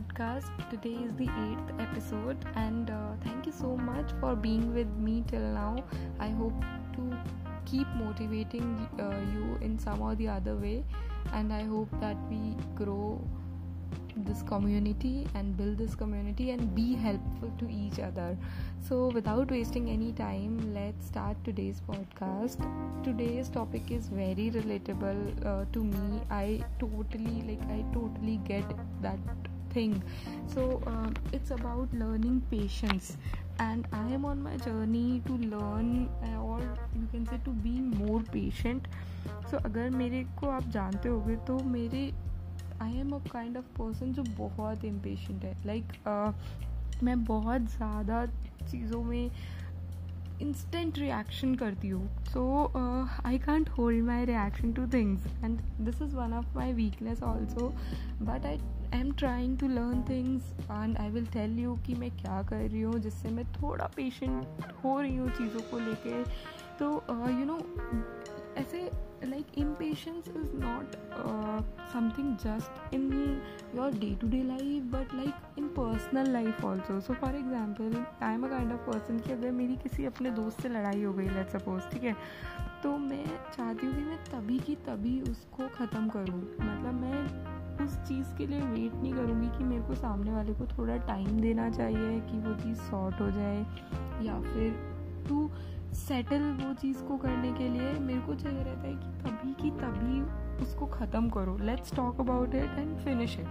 podcast. Today is the eighth episode, and uh, thank you so much for being with me till now. I hope to keep motivating uh, you in some or the other way, and I hope that we grow this community and build this community and be helpful to each other. So, without wasting any time, let's start today's podcast. Today's topic is very relatable uh, to me. I totally like, I totally get that thing. So, uh, it's about learning patience, and I am on my journey to learn, uh, or you can say to be more patient. So, मेरे को आप जानते होगे तो मेरे I am a kind of person जो बहुत impatient है. लाइक like, uh, मैं बहुत ज़्यादा चीज़ों में इंस्टेंट रिएक्शन करती हूँ. So I can't hold my reaction to things and this is one of my weakness also but I I am trying to learn things and I will tell you कि मैं क्या कर रही हूँ जिससे मैं थोड़ा पेशेंट हो रही हूँ चीज़ों को लेके। तो यू नो ऐसे like is not uh, something just in your day to day life but like in personal life also. So for example i am a kind of person कि अगर मेरी किसी अपने दोस्त से लड़ाई हो गई लेट्स सपोज़ ठीक है? तो मैं चाहती हूँ कि मैं तभी की तभी उसको ख़त्म करूँ। मतलब मैं उस चीज़ के लिए वेट नहीं करूँगी कि मेरे को सामने वाले को थोड़ा टाइम देना चाहिए, कि वो चीज़ सॉर्ट हो जाए, या फिर टू सेटल वो चीज़ को करने के लिए मेरे को चाहिए रहता है कि तभी की तभी उसको ख़त्म करो। Let's talk about it and finish it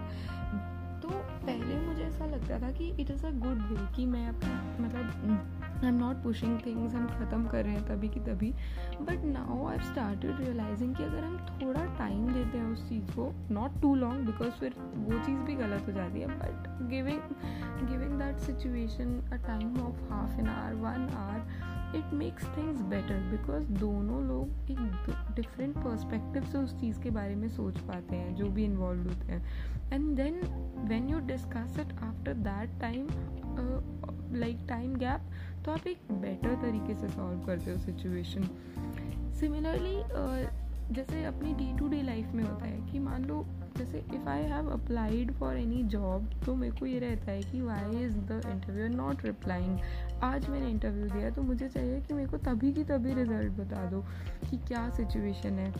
तो पहले मुझे ऐसा लगता था कि it is a good way कि मैं अपना मतलब I am not pushing things हम ख़त्म कर रहे हैं तभी की तभी। But now I start realizing कि अगर हम थोड़ा टाइम देते हैं उस चीज़ को नॉट टू लॉन्ग बिकॉज़ फिर वो चीज़ भी गलत हो जाती है। But giving giving that situation a time of half an hour one hour it makes things better because दोनों लोग एक डिफरेंट पर्सपेक्टिव से उस चीज़ के बारे में सोच पाते हैं, जो भी इन्वॉल्व होते हैं। And then when you discuss it after that time like time gap तो आप एक बेटर तरीके से सॉल्व करते हो सिचुएशन सिमिलरली जैसे अपनी डे टू डे लाइफ में होता है कि मान लो, जैसे if I have applied for any job तो मेरे को ये रहता है कि why is the interview not replying आज मैंने इंटरव्यू दिया तो मुझे चाहिए कि मेरे को तभी की तभी रिज़ल्ट बता दो कि क्या सिचुएशन है।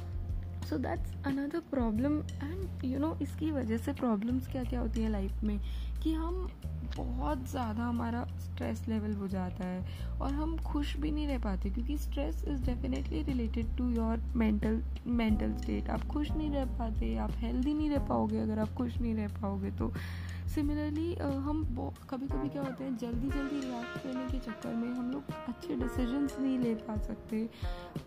So that's another problem and you know इसकी वजह से प्रॉब्लम्स क्या क्या होती हैं लाइफ में? कि हम बहुत ज़्यादा हमारा स्ट्रेस लेवल हो जाता है और हम खुश भी नहीं रह पाते क्योंकि stress is definitely related to your mental mental state आप खुश नहीं रह पाते, आप हेल्दी नहीं रह पाओगे अगर आप खुश नहीं रह पाओगे तो। सिमिलरली हम कभी कभी क्या होते हैं जल्दी जल्दी रिएक्ट करने के चक्कर में हम लोग अच्छे डिसीजंस नहीं ले पा सकते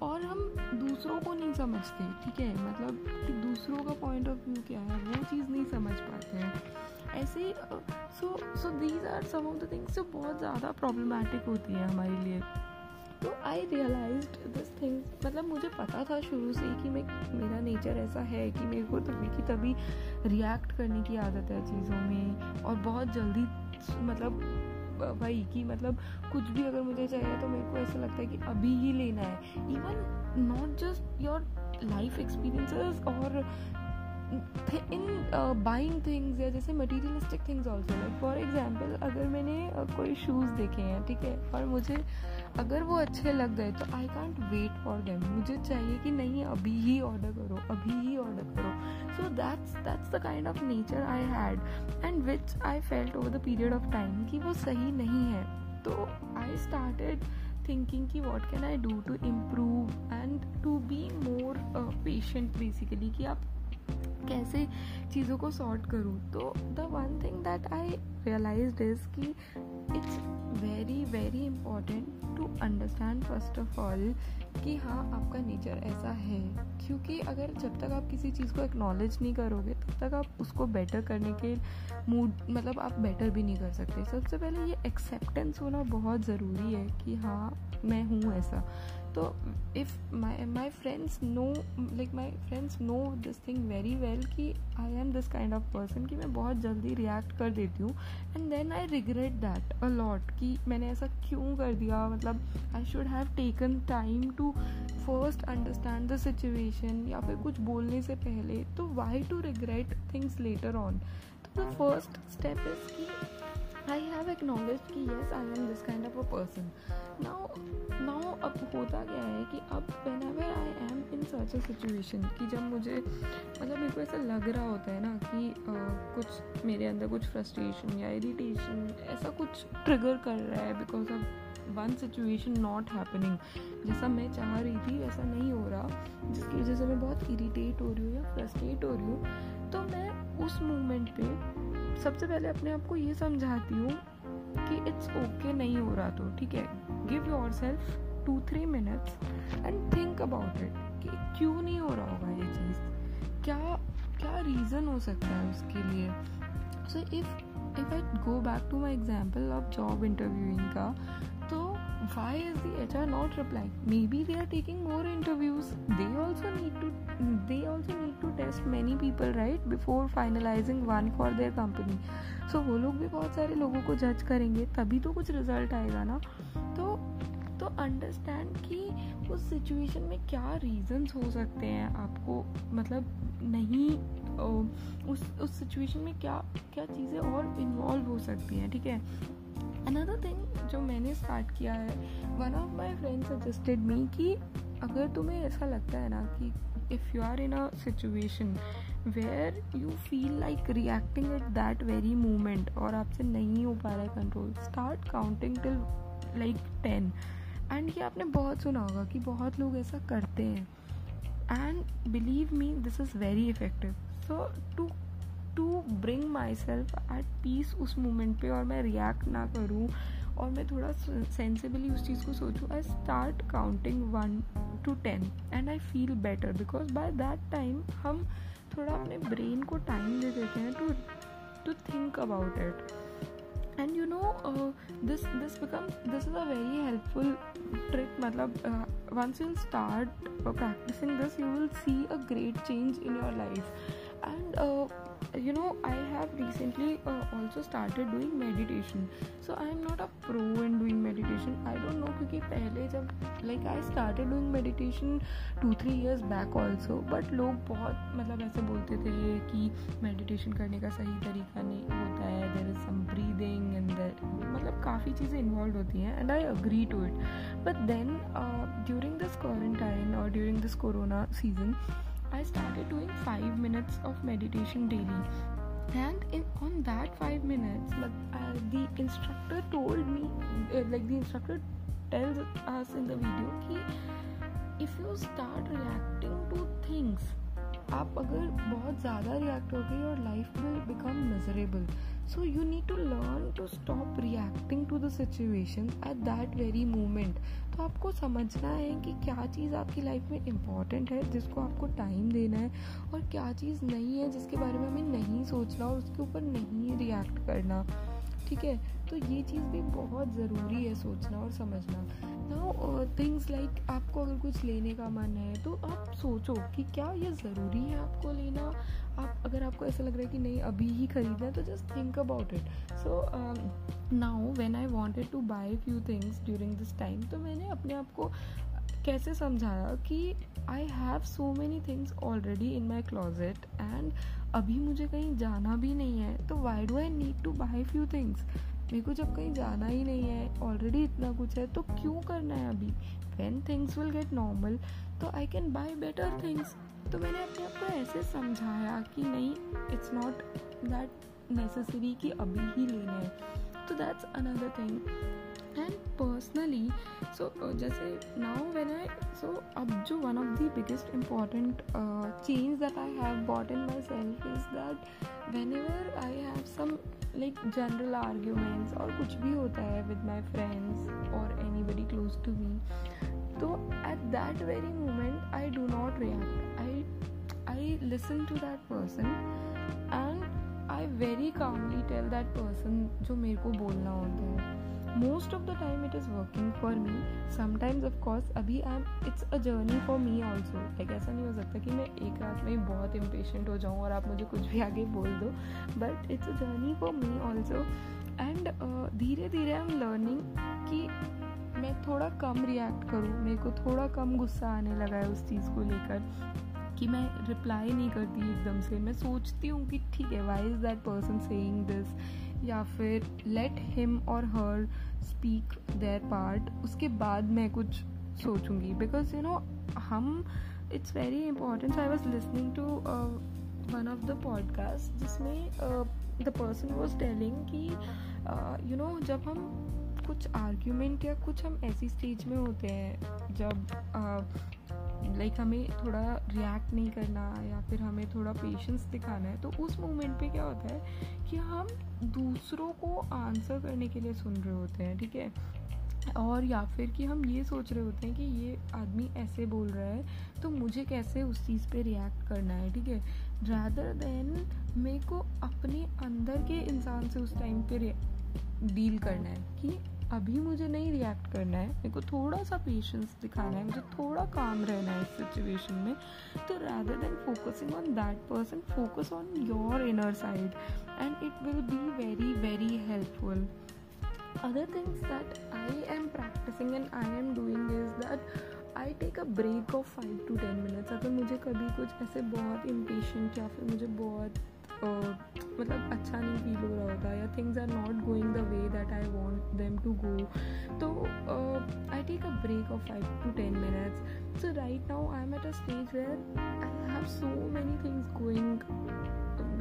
और हम दूसरों को नहीं समझते, ठीक है? मतलब कि दूसरों का पॉइंट ऑफ़ व्यू क्या है, वो चीज़ नहीं समझ पाते हैं। ऐसे so so these are some of the things जो बहुत ज़्यादा प्रॉब्लमैटिक होती है हमारे लिए। तो आई रियलाइज़ दिस थिंग्स मतलब मुझे पता था शुरू से ही कि मैं, मेरा नेचर ऐसा है कि मेरे को तभी की तभी रिएक्ट करने की आदत है चीज़ों में। और बहुत जल्दी मतलब वही कि मतलब कुछ भी अगर मुझे चाहिए तो मेरे को ऐसा लगता है कि अभी ही लेना है। Even not just your life experiences और इन बाइंग थिंग्स या जैसे materialistic things also like for example अगर मैंने uh, कोई शूज़ देखे हैं ठीक है और मुझे अगर वो अच्छे लग गए तो I can't wait for them मुझे चाहिए कि नहीं अभी ही ऑर्डर करो अभी ही ऑर्डर करो. So that's that's the kind of nature I had and which I felt over the period of time कि वो सही नहीं है. तो आई स्टार्टेड थिंकिंग कि what can I do to improve and to be more patient basically कि आप कैसे चीज़ों को सॉर्ट करूँ? तो the one thing that I realize is कि it's very very important to understand first of all कि हाँ आपका नेचर ऐसा है। क्योंकि अगर जब तक आप किसी चीज़ को एक्नॉलेज नहीं करोगे, तब तक आप उसको बेटर करने के मूड मतलब आप बेटर भी नहीं कर सकते। सबसे पहले ये एक्सेप्टेंस होना बहुत ज़रूरी है कि हाँ मैं हूँ ऐसा। तो if my my friends know like my friends know this thing very well कि I am this kind of person कि मैं बहुत जल्दी रिएक्ट कर देती हूँ and then I regret that a lot कि मैंने ऐसा क्यों कर दिया? मतलब I should have taken time to first understand the situation या फिर कुछ बोलने से पहले तो why to regret things later on तो द फ़र्स्ट स्टेप इज़ कि आई हैव एक्नॉलेज कि yes I am this kind of a person now now अब होता क्या है कि अब whenever I am in such a situation कि जब मुझे मतलब मेरे को ऐसा लग रहा होता है ना कि आ, कुछ मेरे अंदर कुछ फ्रस्ट्रेशन या इरिटेशन ऐसा कुछ ट्रिगर कर रहा है because of one situation not happening जैसा मैं चाह रही थी वैसा नहीं हो रहा जिसकी वजह से मैं बहुत इरीटेट हो रही हूँ या फ्रस्ट्रेट हो रही हूँ। तो मैं उस मोमेंट पे सबसे पहले अपने आप को ये समझाती हूँ कि इट्स ओके okay नहीं हो रहा तो ठीक है? Give yourself two three minutes and think about it कि क्यों नहीं हो रहा होगा ये चीज़? क्या क्या रीज़न हो सकता है उसके लिए? So if if I go back to my example of job interviewing का why is the HR not replying? Maybe they are taking more interviews. They also need to they also need to test many people right before finalizing one for their company. So वो लोग भी बहुत सारे लोगों को जज करेंगे तभी तो कुछ रिज़ल्ट आएगा ना तो तो अंडरस्टैंड कि उस सिचुएशन में क्या रीजंस हो सकते हैं आपको मतलब नहीं उस उस सिचुएशन में क्या क्या चीज़ें और इन्वॉल्व हो सकती हैं ठीक है अनदर थिंग जो मैंने स्टार्ट किया है one of my friend suggested me कि अगर तुम्हें ऐसा लगता है ना कि if you are in a situation where you feel like reacting at that very moment और आपसे नहीं हो पा रहा है control start counting till like ten and ये आपने बहुत सुना होगा कि बहुत लोग ऐसा करते हैं। And believe me this is very effective so to to bring myself at peace उस मोमेंट पे और मैं रिएक्ट ना करूँ और मैं थोड़ा सेंसिबली उस चीज़ को सोचूँ I start counting one to ten and I feel better because by that time हम थोड़ा अपने ब्रेन को टाइम दे देते हैं to to think about it and you know this this become this is a very helpful trick मतलब once you start practicing this you will see a great change in your life and you know I have recently also started doing meditation so I am not a pro in doing meditation I don't know क्योंकि पहले जब like I started doing meditation two three years back also but लोग बहुत मतलब ऐसे बोलते थे कि मेडिटेशन करने का सही तरीका नहीं होता है there is some breathing and मतलब काफ़ी चीज़ें इन्वॉल्व होती हैं and I agree to it but then during this quarantine और during this corona season I started doing five minutes of meditation daily. And in, on that five minutes, like, uh, the instructor told me, uh, like the instructor tells us in the video, कि if you start reacting to things, आप अगर बहुत ज़्यादा react करोगे और life will become miserable so you need to learn to stop reacting to the situation at that very moment. तो आपको समझना है कि क्या चीज़ आपकी लाइफ में इंपॉर्टेंट है, जिसको आपको टाइम देना है और क्या चीज़ नहीं है, जिसके बारे में हमें नहीं सोचना और उसके ऊपर नहीं रिएक्ट करना ठीक है? तो ये चीज़ भी बहुत ज़रूरी है सोचना और समझना। नाउ थिंग्स लाइक आपको अगर कुछ लेने का मन है तो आप सोचो कि क्या ये ज़रूरी है आपको लेना? आप, अगर आपको ऐसा लग रहा है कि नहीं, अभी ही खरीदना है तो just think about it so now when I wanted to buy few things during this time तो मैंने अपने आप को कैसे समझाया कि I have so many things already in my closet and अभी मुझे कहीं जाना भी नहीं है तो why do I need to buy few things मेरे को जब कहीं जाना ही नहीं है ऑलरेडी इतना कुछ है तो क्यों करना है अभी? When things will get normal तो I can buy better things तो मैंने अपने आप को ऐसे समझाया कि नहीं इट्स नॉट दैट नेसेसरी कि अभी ही लेना है। तो that's another thing and personally so जैसे नाउ व्हेन आई सो अब जो one of the biggest important change that I have bought in myself is that whenever I have some like general arguments और कुछ भी होता है with my friends और anybody close to me तो at that very moment I do not react I I listen to that person and I very calmly tell that person जो मेरे को बोलना होता है. Most of the time it is working for me sometimes of course अभी I am it's a journey for me also like ऐसा नहीं हो सकता कि मैं एक रात में ही बहुत इम्पेशेंट हो जाऊँ और आप मुझे कुछ भी आगे बोल दो। But it's a journey for me also and धीरे धीरे आई एम लर्निंग कि मैं थोड़ा कम रिएक्ट करूँ। मेरे को थोड़ा कम गुस्सा आने लगा है उस चीज़ को लेकर कि मैं रिप्लाई नहीं करती एकदम से। मैं सोचती हूँ कि ठीक है why is that person saying this या फिर लेट हिम और हर स्पीक देयर पार्ट उसके बाद मैं कुछ सोचूँगी। बिकॉज़ यू नो हम it's very important I was listening to one of the podcast जिसमें द पर्सन वॉज़ टेलिंग कि यू नो जब हम कुछ आर्ग्यूमेंट या कुछ हम ऐसी स्टेज में होते हैं, जब लाइक हमें थोड़ा रिएक्ट नहीं करना या फिर हमें थोड़ा पेशेंस दिखाना है तो उस मोमेंट पे क्या होता है कि हम दूसरों को आंसर करने के लिए सुन रहे होते हैं, ठीक है? और या फिर कि हम ये सोच रहे होते हैं कि ये आदमी ऐसे बोल रहा है तो मुझे कैसे उस चीज़ पे रिएक्ट करना है, ठीक है? रैदर देन मेरे को अपने अंदर के इंसान से उस टाइम पे डील करना है कि अभी मुझे नहीं रिएक्ट करना है। मेरे को थोड़ा सा पेशेंस दिखाना है। मुझे थोड़ा काम रहना है इस सिचुएशन में। तो rather than focusing on that person focus on your inner side and it will be very very helpful other things that I am practicing and I am doing is that I take a break of five to ten minutes अगर मुझे कभी कुछ ऐसे बहुत impatient या फिर मुझे बहुत मतलब अच्छा नहीं फील हो रहा होता, या things are not going the way that I want them to go तो I take a break of five to ten minutes so right now I am at a stage where I have so many things going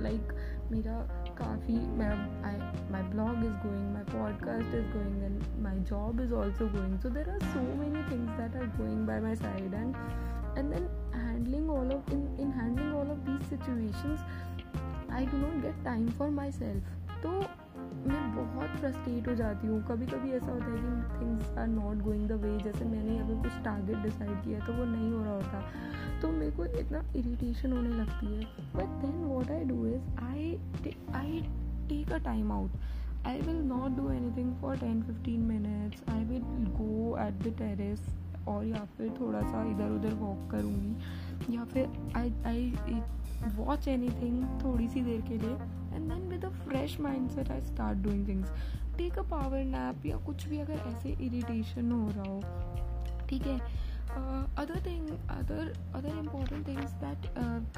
like मेरा काफ़ी, मैं I my blog is going my podcast is going and my job is also going so there are so many things that are going by my side and and then handling all of in in handling all of these situations I do not get time for myself तो मैं बहुत frustrate हो जाती हूँ। कभी कभी ऐसा होता है कि things are not going the way जैसे मैंने अगर कुछ टारगेट डिसाइड किया तो वो नहीं हो रहा होता। तो मेरे को इतना इरिटेशन होने लगती है। But then what I do is I I take a time out will not do anything for ten fifteen minutes I will go at the terrace और या फिर थोड़ा सा इधर उधर वॉक करूँगी। या फिर I I watch anything थोड़ी सी देर के लिए and then with a fresh mindset I start doing things take a power nap या कुछ भी अगर ऐसे इरीटेशन हो रहा हो ठीक है? Other thing other other important things that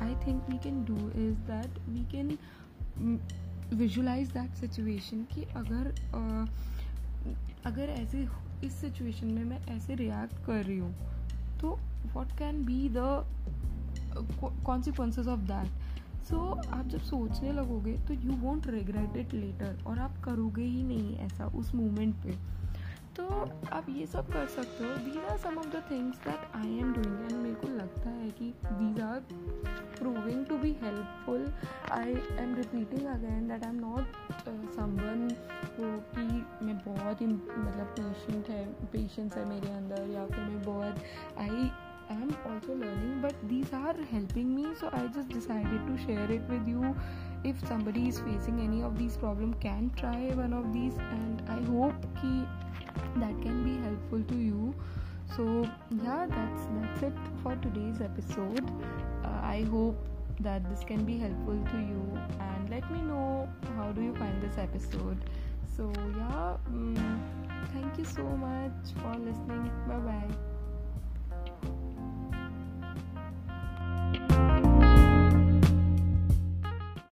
I think we can do is that we can visualize that situation कि अगर uh, अगर ऐसे इस सिचुएशन में मैं ऐसे रिएक्ट कर रही हूँ तो what can be the consequences of that so आप जब सोचने लगोगे तो you won't regret it later और आप करोगे ही नहीं ऐसा उस मोमेंट पे। तो आप ये सब कर सकते हो। These are some of the things that I am doing and मेरे को लगता है कि these are proving to be helpful I am repeating again that I am not someone कि मैं बहुत ही मतलब पेशेंट है पेशेंस है मेरे अंदर या फिर मैं बहुत आई am also learning, but these are helping me. So I just decided to share it with you. If somebody is facing any of these problems, can try one of these, and I hope ki that can be helpful to you. So yeah, that's that's it for today's episode. Uh, I hope that this can be helpful to you, and let me know how do you find this episode. So yeah, um, thank you so much for listening. Bye bye.